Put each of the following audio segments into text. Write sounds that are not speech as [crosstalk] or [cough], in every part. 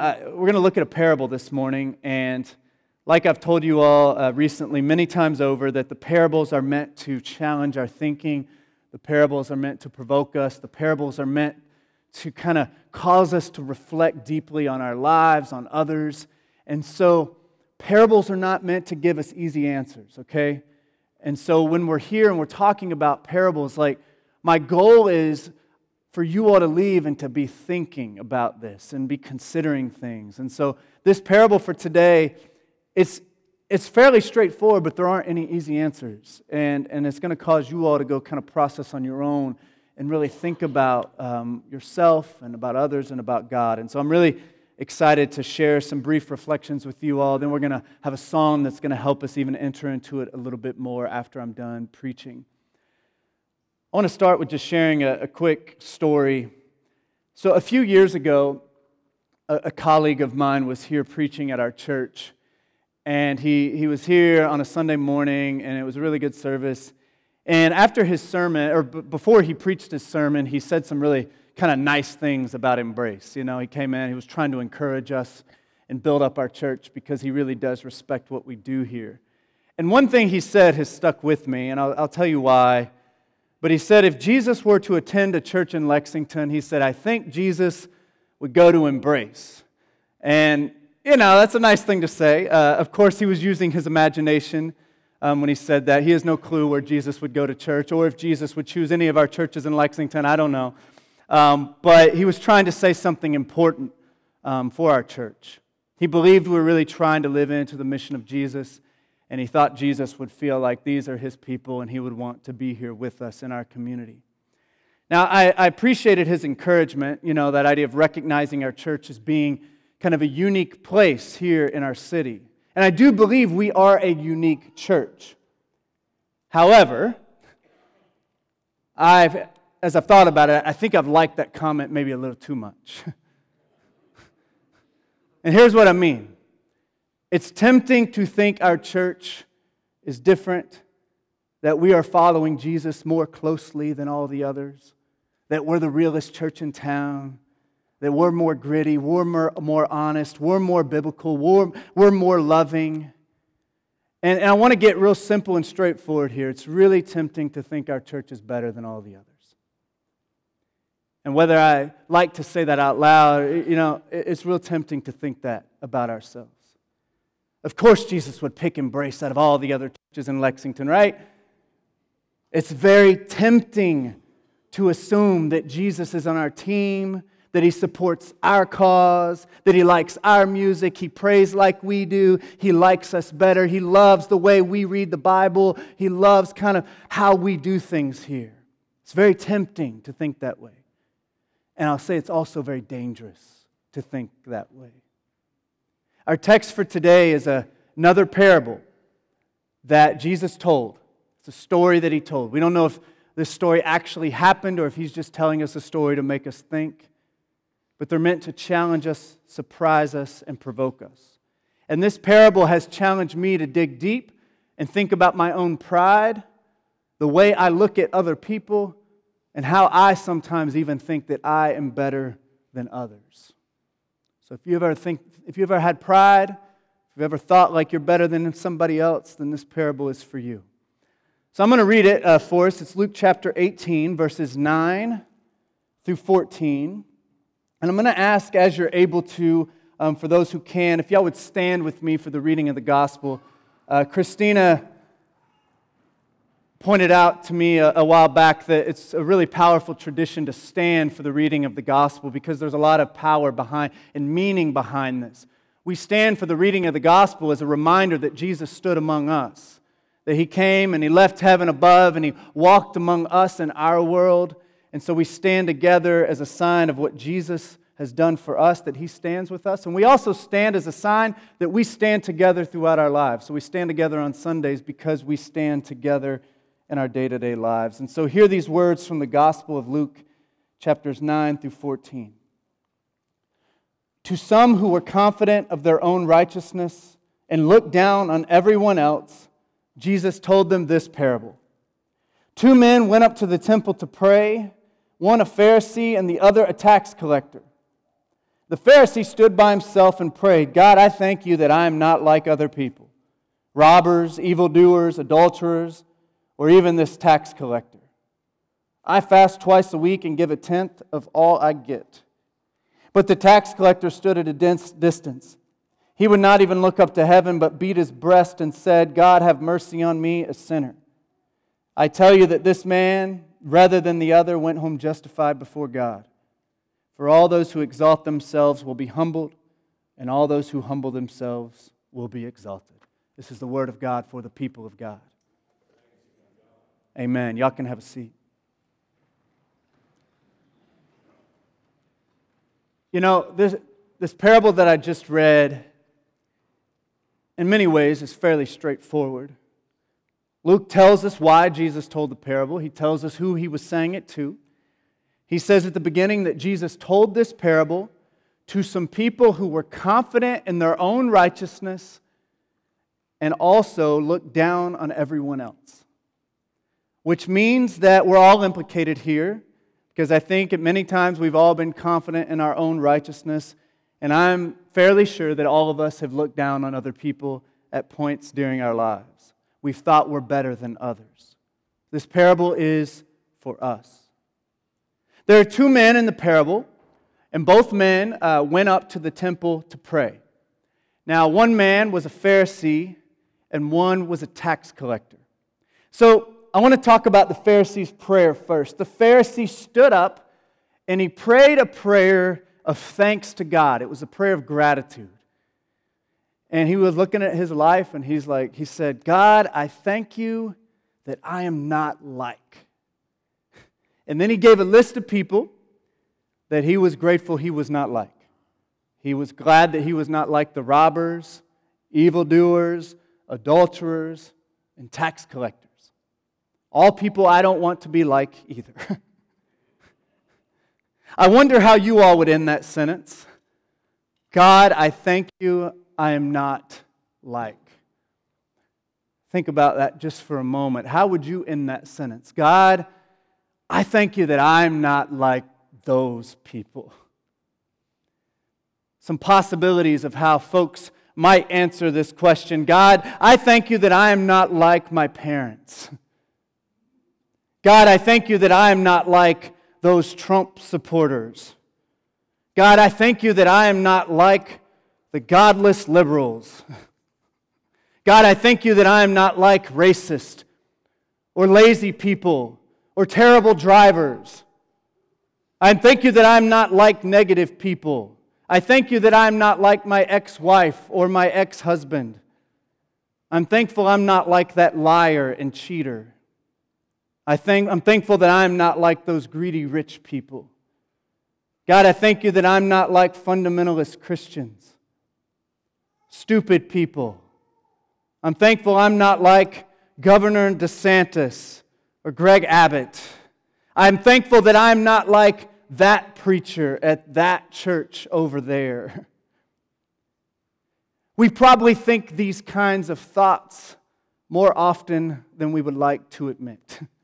uh, we're going to look at a parable this morning, and like I've told you all uh, recently, many times over, that the parables are meant to challenge our thinking. The parables are meant to provoke us. The parables are meant to kind of cause us to reflect deeply on our lives, on others. And so, parables are not meant to give us easy answers, okay? And so, when we're here and we're talking about parables, like, my goal is for you all to leave and to be thinking about this and be considering things. And so, this parable for today, it's, it's fairly straightforward, but there aren't any easy answers. And, and it's going to cause you all to go kind of process on your own and really think about um, yourself and about others and about God. And so, I'm really excited to share some brief reflections with you all. Then, we're going to have a song that's going to help us even enter into it a little bit more after I'm done preaching. I want to start with just sharing a, a quick story. So, a few years ago, a, a, colleague of mine was here preaching at our church. And he, he was here on a Sunday morning, and it was a really good service. And after his sermon, or b- before he preached his sermon, he said some really kind of nice things about Embrace. You know, he came in, he was trying to encourage us and build up our church because he really does respect what we do here. And one thing he said has stuck with me, and I'll, I'll tell you why. But he said if Jesus were to attend a church in Lexington, he said, I think Jesus would go to Embrace. And, you know, that's a nice thing to say. Uh, of course, he was using his imagination um, when he said that. He has no clue where Jesus would go to church or if Jesus would choose any of our churches in Lexington. I don't know. Um, but he was trying to say something important um, for our church. He believed we were really trying to live into the mission of Jesus and he thought Jesus would feel like these are his people and he would want to be here with us in our community. Now, I, I, appreciated his encouragement, you know, that idea of recognizing our church as being kind of a unique place here in our city. And I do believe we are a unique church. However, I've, as I've thought about it, I think I've liked that comment maybe a little too much. [laughs] and here's what I mean it's tempting to think our church is different, that we are following Jesus more closely than all the others, that we're the realest church in town, that we're more gritty, we're more, more honest, we're more biblical, we're, we're more loving. And, and I want to get real simple and straightforward here. It's really tempting to think our church is better than all the others. And whether I like to say that out loud, you know, it's real tempting to think that about ourselves. Of course, Jesus would pick and Embrace out of all the other churches in Lexington, right? It's very tempting to assume that Jesus is on our team, that he supports our cause, that he likes our music, he prays like we do, he likes us better, he loves the way we read the Bible, he loves kind of how we do things here. It's very tempting to think that way. And I'll say it's also very dangerous to think that way. Our text for today is a, another parable that Jesus told. It's a story that he told. We don't know if this story actually happened or if he's just telling us a story to make us think, but they're meant to challenge us, surprise us, and provoke us. And this parable has challenged me to dig deep and think about my own pride, the way I look at other people, and how I sometimes even think that I am better than others. So if you ever think, if you ever had pride, if you've ever thought like you're better than somebody else, then this parable is for you. So I'm going to read it uh, for us. It's Luke chapter 18, verses 9 through 14. And I'm going to ask, as you're able to, um, for those who can, if y'all would stand with me for the reading of the gospel. Uh, Christina pointed out to me a, a, while back that it's a really powerful tradition to stand for the reading of the gospel because there's a lot of power behind and meaning behind this. We stand for the reading of the gospel as a reminder that Jesus stood among us, that he came and he left heaven above and he walked among us in our world. And so we stand together as a sign of what Jesus has done for us, that he stands with us. And we also stand as a sign that we stand together throughout our lives. So we stand together on Sundays because we stand together in our day to day lives. And so, hear these words from the Gospel of Luke, chapters 9 through 14. To some who were confident of their own righteousness and looked down on everyone else, Jesus told them this parable. Two men went up to the temple to pray, one a Pharisee and the other a tax collector. The Pharisee stood by himself and prayed, God, I thank you that I am not like other people robbers, evildoers, adulterers, or even this tax collector. I fast twice a week and give a tenth of all I get. But the tax collector stood at a dense distance. He would not even look up to heaven, but beat his breast and said, God, have mercy on me, a sinner. I tell you that this man, rather than the other, went home justified before God. For all those who exalt themselves will be humbled, and all those who humble themselves will be exalted. This is the word of God for the people of God. Amen. Y'all can have a seat. You know, this, this parable that I just read, in many ways, is fairly straightforward. Luke tells us why Jesus told the parable, he tells us who he was saying it to. He says at the beginning that Jesus told this parable to some people who were confident in their own righteousness and also looked down on everyone else. Which means that we're all implicated here because I think at many times we've all been confident in our own righteousness, and I'm fairly sure that all of us have looked down on other people at points during our lives. We've thought we're better than others. This parable is for us. There are two men in the parable, and both men uh, went up to the temple to pray. Now, one man was a Pharisee, and one was a tax collector. So, I want to talk about the Pharisee's prayer first. The Pharisee stood up and he prayed a prayer of thanks to God. It was a prayer of gratitude. And he was looking at his life and he's like, he said, God, I thank you that I am not like. And then he gave a list of people that he was grateful he was not like. He was glad that he was not like the robbers, evildoers, adulterers, and tax collectors. All people I don't want to be like either. [laughs] I wonder how you all would end that sentence. God, I thank you, I am not like. Think about that just for a moment. How would you end that sentence? God, I thank you that I'm not like those people. Some possibilities of how folks might answer this question God, I thank you that I am not like my parents. [laughs] God, I thank you that I am not like those Trump supporters. God, I thank you that I am not like the godless liberals. [laughs] God, I thank you that I am not like racist or lazy people or terrible drivers. I thank you that I'm not like negative people. I thank you that I'm not like my ex wife or my ex husband. I'm thankful I'm not like that liar and cheater. I think, I'm thankful that I'm not like those greedy rich people. God, I thank you that I'm not like fundamentalist Christians, stupid people. I'm thankful I'm not like Governor DeSantis or Greg Abbott. I'm thankful that I'm not like that preacher at that church over there. [laughs] We probably think these kinds of thoughts more often than we would like to admit. [laughs]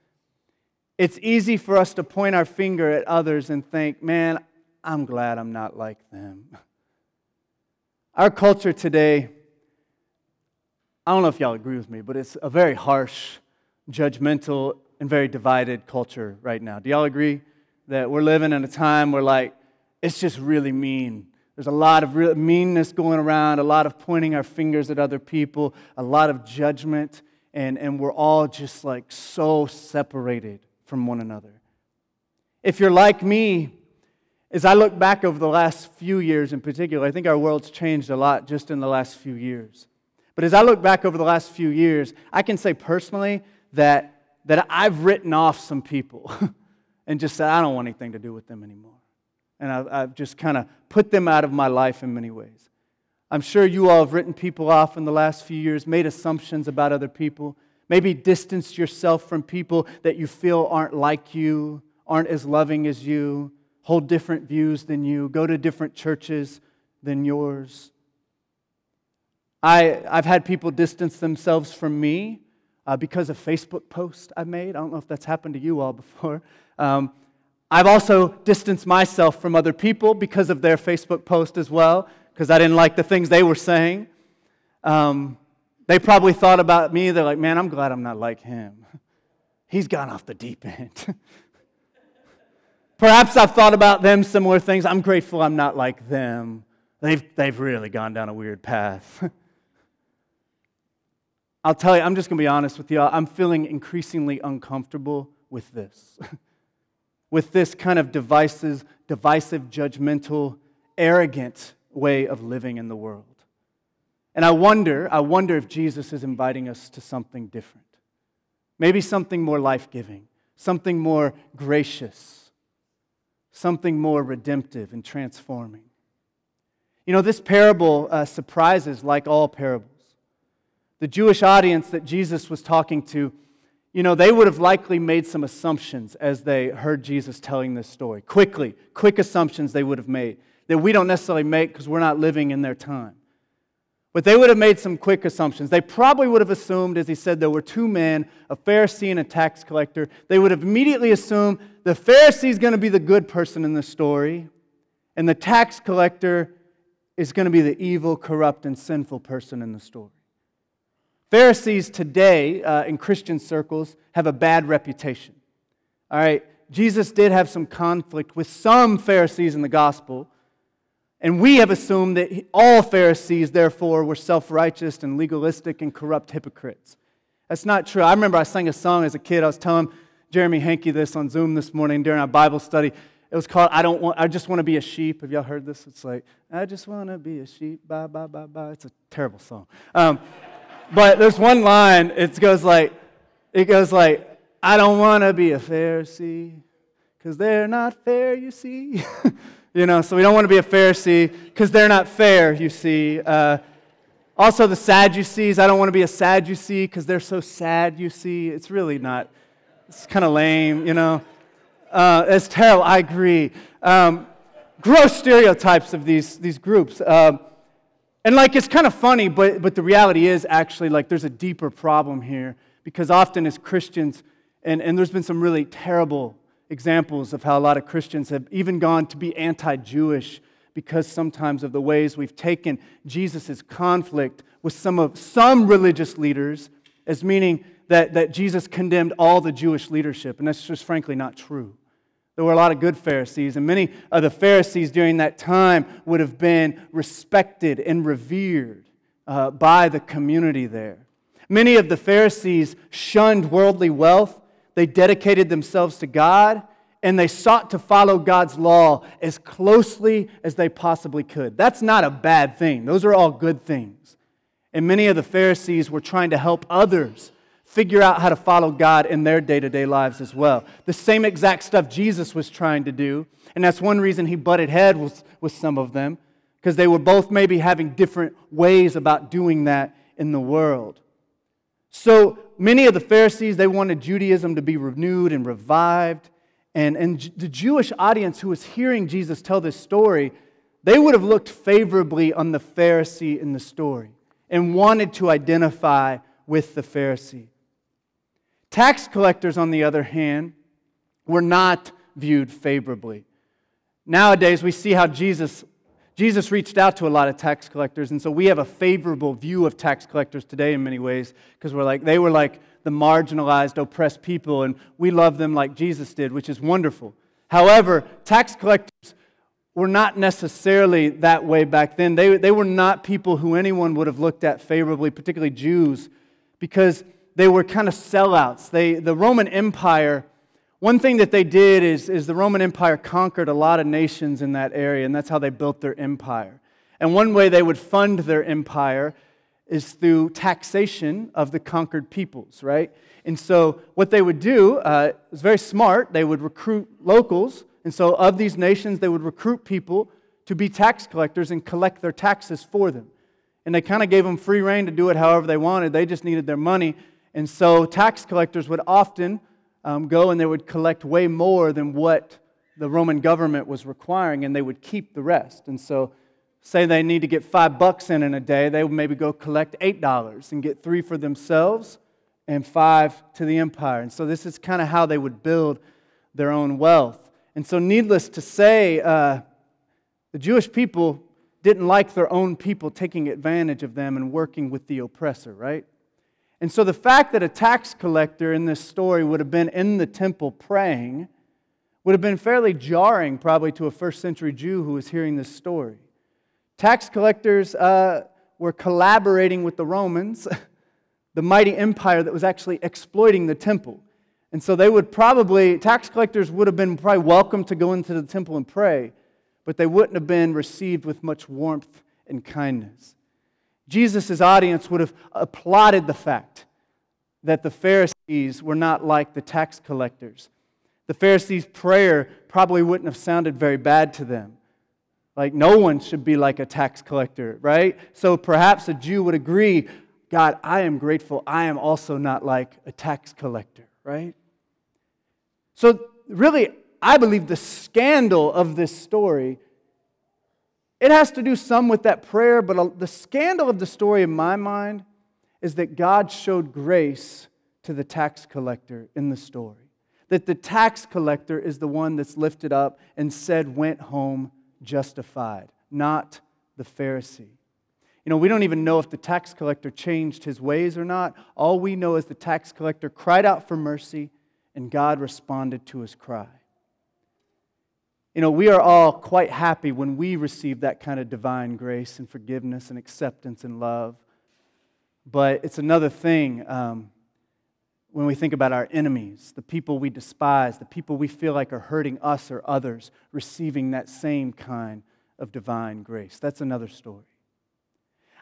It's easy for us to point our finger at others and think, man, I'm glad I'm not like them. [laughs] Our culture today, I don't know if y'all agree with me, but it's a very harsh, judgmental, and very divided culture right now. Do y'all agree that we're living in a time where, like, it's just really mean? There's a lot of real meanness going around, a lot of pointing our fingers at other people, a lot of judgment, and, and we're all just like so separated from one another. If you're like me, as I look back over the last few years in particular, I think our world's changed a lot just in the last few years. But as I look back over the last few years, I can say personally that, that I've written off some people [laughs] and just said, I don't want anything to do with them anymore. And I've, I've just kind of put them out of my life in many ways. I'm sure you all have written people off in the last few years, made assumptions about other people. Maybe distance yourself from people that you feel aren't like you, aren't as loving as you, hold different views than you, go to different churches than yours. I, I've had people distance themselves from me uh, because of Facebook posts I made. I don't know if that's happened to you all before. Um, I've also distanced myself from other people because of their Facebook post as well, because I didn't like the things they were saying. Um, they probably thought about me, they're like, man, I'm glad I'm not like him. He's gone off the deep end. [laughs] Perhaps I've thought about them similar things. I'm grateful I'm not like them. They've, they've really gone down a weird path. [laughs] I'll tell you, I'm just going to be honest with y'all. I'm feeling increasingly uncomfortable with this. [laughs] with this kind of divisive, divisive, judgmental, arrogant way of living in the world. And I wonder, I wonder if Jesus is inviting us to something different. Maybe something more life giving, something more gracious, something more redemptive and transforming. You know, this parable uh, surprises like all parables. The Jewish audience that Jesus was talking to, you know, they would have likely made some assumptions as they heard Jesus telling this story. Quickly, quick assumptions they would have made that we don't necessarily make because we're not living in their time. But they would have made some quick assumptions. They probably would have assumed, as he said, there were two men, a Pharisee and a tax collector. They would have immediately assumed the Pharisee is going to be the good person in the story, and the tax collector is going to be the evil, corrupt, and sinful person in the story. Pharisees today uh, in Christian circles have a bad reputation. All right, Jesus did have some conflict with some Pharisees in the gospel and we have assumed that all Pharisees, therefore, were self righteous and legalistic and corrupt hypocrites. That's not true. I remember I sang a song as a kid. I was telling Jeremy Hankey this on Zoom this morning during our Bible study. It was called I Don't Want I Just Want to Be a Sheep. Have y'all heard this? It's like, I just want to be a sheep. Bye, bye, bye, bye. It's a terrible song. Um, but there's one line, it goes like, it goes like, I don't want to be a Pharisee, because they're not fair, you see. [laughs] You know, so we don't want to be a Pharisee because they're not fair, you see. Uh, also, the Sadducees, I don't want to be a Sadducee because they're so sad, you see. It's really not, it's kind of lame, you know. Uh, it's terrible, I agree. Um, gross stereotypes of these, these groups. Um, and like, it's kind of funny, but, but the reality is actually, like, there's a deeper problem here because often as Christians, and, and there's been some really terrible examples of how a lot of Christians have even gone to be anti Jewish because sometimes of the ways we've taken Jesus' conflict with some of some religious leaders as meaning that, that Jesus condemned all the Jewish leadership. And that's just frankly not true. There were a lot of good Pharisees, and many of the Pharisees during that time would have been respected and revered uh, by the community there. Many of the Pharisees shunned worldly wealth they dedicated themselves to God and they sought to follow God's law as closely as they possibly could. That's not a bad thing, those are all good things. And many of the Pharisees were trying to help others figure out how to follow God in their day to day lives as well. The same exact stuff Jesus was trying to do. And that's one reason he butted heads with, with some of them, because they were both maybe having different ways about doing that in the world. So many of the Pharisees, they wanted Judaism to be renewed and revived. And, and the Jewish audience who was hearing Jesus tell this story, they would have looked favorably on the Pharisee in the story and wanted to identify with the Pharisee. Tax collectors, on the other hand, were not viewed favorably. Nowadays, we see how Jesus Jesus reached out to a lot of tax collectors, and so we have a favorable view of tax collectors today in many ways because we're like they were like the marginalized, oppressed people, and we love them like Jesus did, which is wonderful. However, tax collectors were not necessarily that way back then. They, they were not people who anyone would have looked at favorably, particularly Jews, because they were kind of sellouts. They, the Roman Empire one thing that they did is, is the Roman Empire conquered a lot of nations in that area, and that's how they built their empire. And one way they would fund their empire is through taxation of the conquered peoples, right? And so what they would do uh, was very smart. They would recruit locals, and so of these nations, they would recruit people to be tax collectors and collect their taxes for them. And they kind of gave them free rein to do it however they wanted. They just needed their money. And so tax collectors would often um, go and they would collect way more than what the Roman government was requiring, and they would keep the rest. And so, say they need to get five bucks in in a day, they would maybe go collect eight dollars and get three for themselves and five to the empire. And so, this is kind of how they would build their own wealth. And so, needless to say, uh, the Jewish people didn't like their own people taking advantage of them and working with the oppressor, right? And so, the fact that a tax collector in this story would have been in the temple praying would have been fairly jarring, probably, to a first century Jew who was hearing this story. Tax collectors uh, were collaborating with the Romans, [laughs] the mighty empire that was actually exploiting the temple. And so they would probably, tax collectors would have been probably welcome to go into the temple and pray, but they wouldn't have been received with much warmth and kindness. Jesus' audience would have applauded the fact that the Pharisees were not like the tax collectors. The Pharisees' prayer probably wouldn't have sounded very bad to them. Like, no one should be like a tax collector, right? So perhaps a Jew would agree God, I am grateful. I am also not like a tax collector, right? So, really, I believe the scandal of this story it has to do some with that prayer, but the scandal of the story in my mind is that God showed grace to the tax collector in the story. That the tax collector is the one that's lifted up and said, went home justified, not the Pharisee. You know, we don't even know if the tax collector changed his ways or not. All we know is the tax collector cried out for mercy and God responded to his cry. You know, we are all quite happy when we receive that kind of divine grace and forgiveness and acceptance and love. But it's another thing um, when we think about our enemies, the people we despise, the people we feel like are hurting us or others, receiving that same kind of divine grace. That's another story.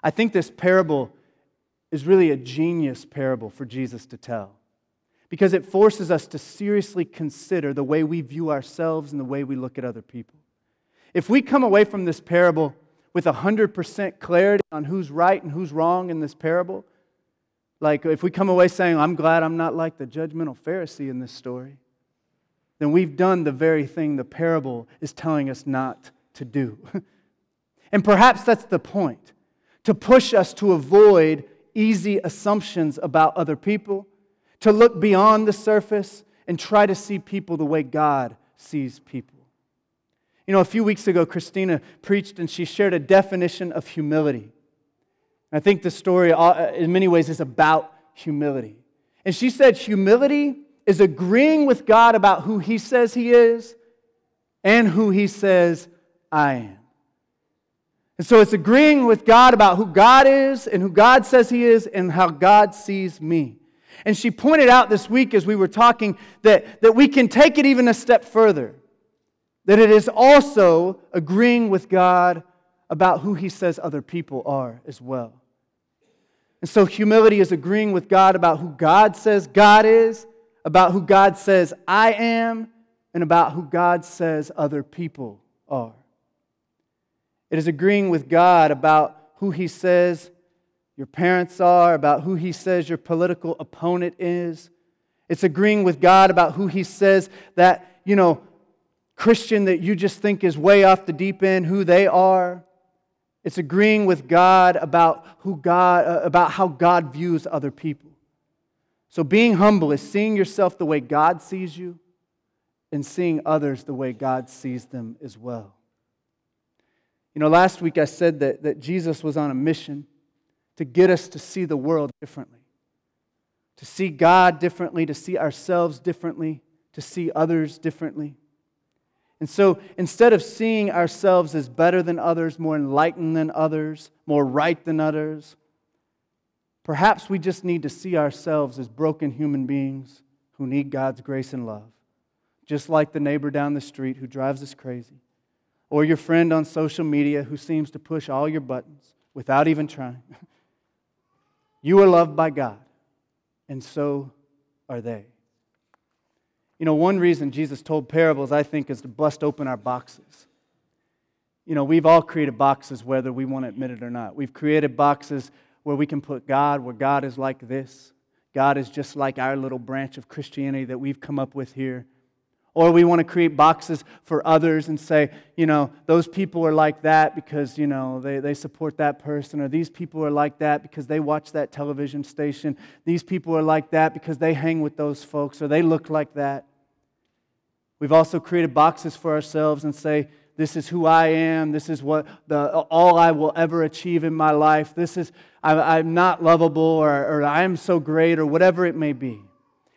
I think this parable is really a genius parable for Jesus to tell because it forces us to seriously consider the way we view ourselves and the way we look at other people. If we come away from this parable with 100% clarity on who's right and who's wrong in this parable, like if we come away saying, I'm glad I'm not like the judgmental Pharisee in this story, then we've done the very thing the parable is telling us not to do. [laughs] and perhaps that's the point to push us to avoid easy assumptions about other people, to look beyond the surface and try to see people the way God sees people. You know, a few weeks ago, Christina preached and she shared a definition of humility. I think the story, uh, in many ways, is about humility. And she said, humility is agreeing with God about who He says He is and who He says I am. And so it's agreeing with God about who God is and who God says He is and how God sees me. And she pointed out this week as we were talking that, that we can take it even a step further. That it is also agreeing with God about who He says other people are as well. And so humility is agreeing with God about who God says God is, about who God says I am, and about who God says other people are. It is agreeing with God about who He says your parents are, about who He says your political opponent is. It's agreeing with God about who He says that, you know, Christian that you just think is way off the deep end, who they are. It's agreeing with God about who God uh, about how God views other people. So being humble is seeing yourself the way God sees you and seeing others the way God sees them as well. You know, last week I said that, that Jesus was on a mission to get us to see the world differently, to see God differently, to see ourselves differently, to see others differently. And so instead of seeing ourselves as better than others, more enlightened than others, more right than others, perhaps we just need to see ourselves as broken human beings who need God's grace and love, just like the neighbor down the street who drives us crazy or your friend on social media who seems to push all your buttons without even trying. [laughs] you are loved by God, and so are they. You know, one reason Jesus told parables, I think, is to bust open our boxes. You know, we've all created boxes whether we want to admit it or not. We've created boxes where we can put God, where God is like this. God is just like our little branch of Christianity that we've come up with here. Or we want to create boxes for others and say, you know, those people are like that because, you know, they, they support that person. Or these people are like that because they watch that television station. These people are like that because they hang with those folks or they look like that. We've also created boxes for ourselves and say, this is who I am. This is what the, all I will ever achieve in my life. This is, I, am not lovable or, or I am so great or whatever it may be.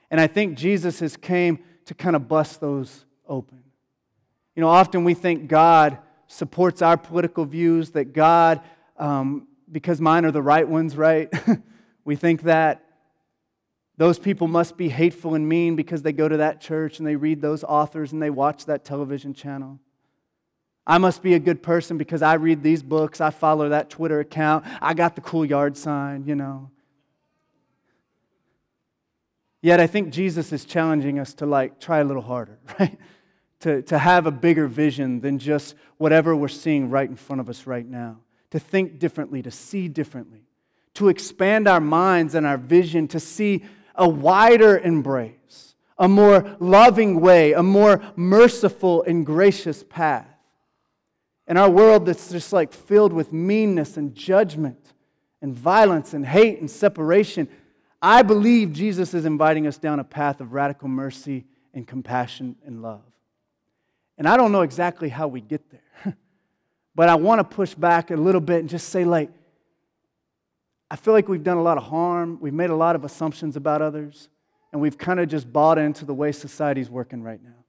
And I think Jesus has came to kind of bust those open. You know, often we think God supports our political views, that God, um, because mine are the right ones, right? [laughs] we think that those people must be hateful and mean because they go to that church and they read those authors and they watch that television channel. I must be a good person because I read these books, I follow that Twitter account, I got the cool yard sign, you know. Yet I think Jesus is challenging us to like try a little harder, [laughs] right? To, to have a bigger vision than just whatever we're seeing right in front of us right now. To think differently, to see differently, to expand our minds and our vision, to see a wider embrace, a more loving way, a more merciful and gracious path. In our world that's just like filled with meanness and judgment and violence and hate and separation, I believe Jesus is inviting us down a path of radical mercy and compassion and love. And I don't know exactly how we get there, [laughs] but I want to push back a little bit and just say, like, I feel like we've done a lot of harm. We've made a lot of assumptions about others, and we've kind of just bought into the way society's working right now.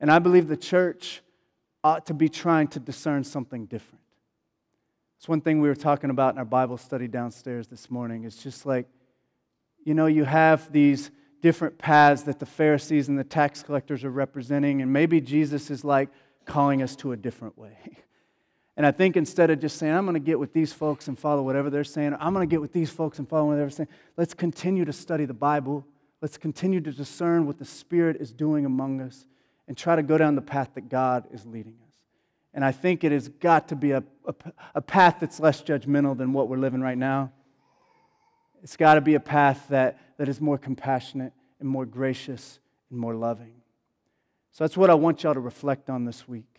And I believe the church ought to be trying to discern something different. It's one thing we were talking about in our Bible study downstairs this morning. It's just like, you know, you have these different paths that the Pharisees and the tax collectors are representing, and maybe Jesus is like calling us to a different way. [laughs] And I think instead of just saying, I'm going to get with these folks and follow whatever they're saying, I'm going to get with these folks and follow whatever they're saying, let's continue to study the Bible. Let's continue to discern what the Spirit is doing among us and try to go down the path that God is leading us. And I think it has got to be a, a, a path that's less judgmental than what we're living right now. It's got to be a path that, that is more compassionate and more gracious and more loving. So that's what I want y'all to reflect on this week.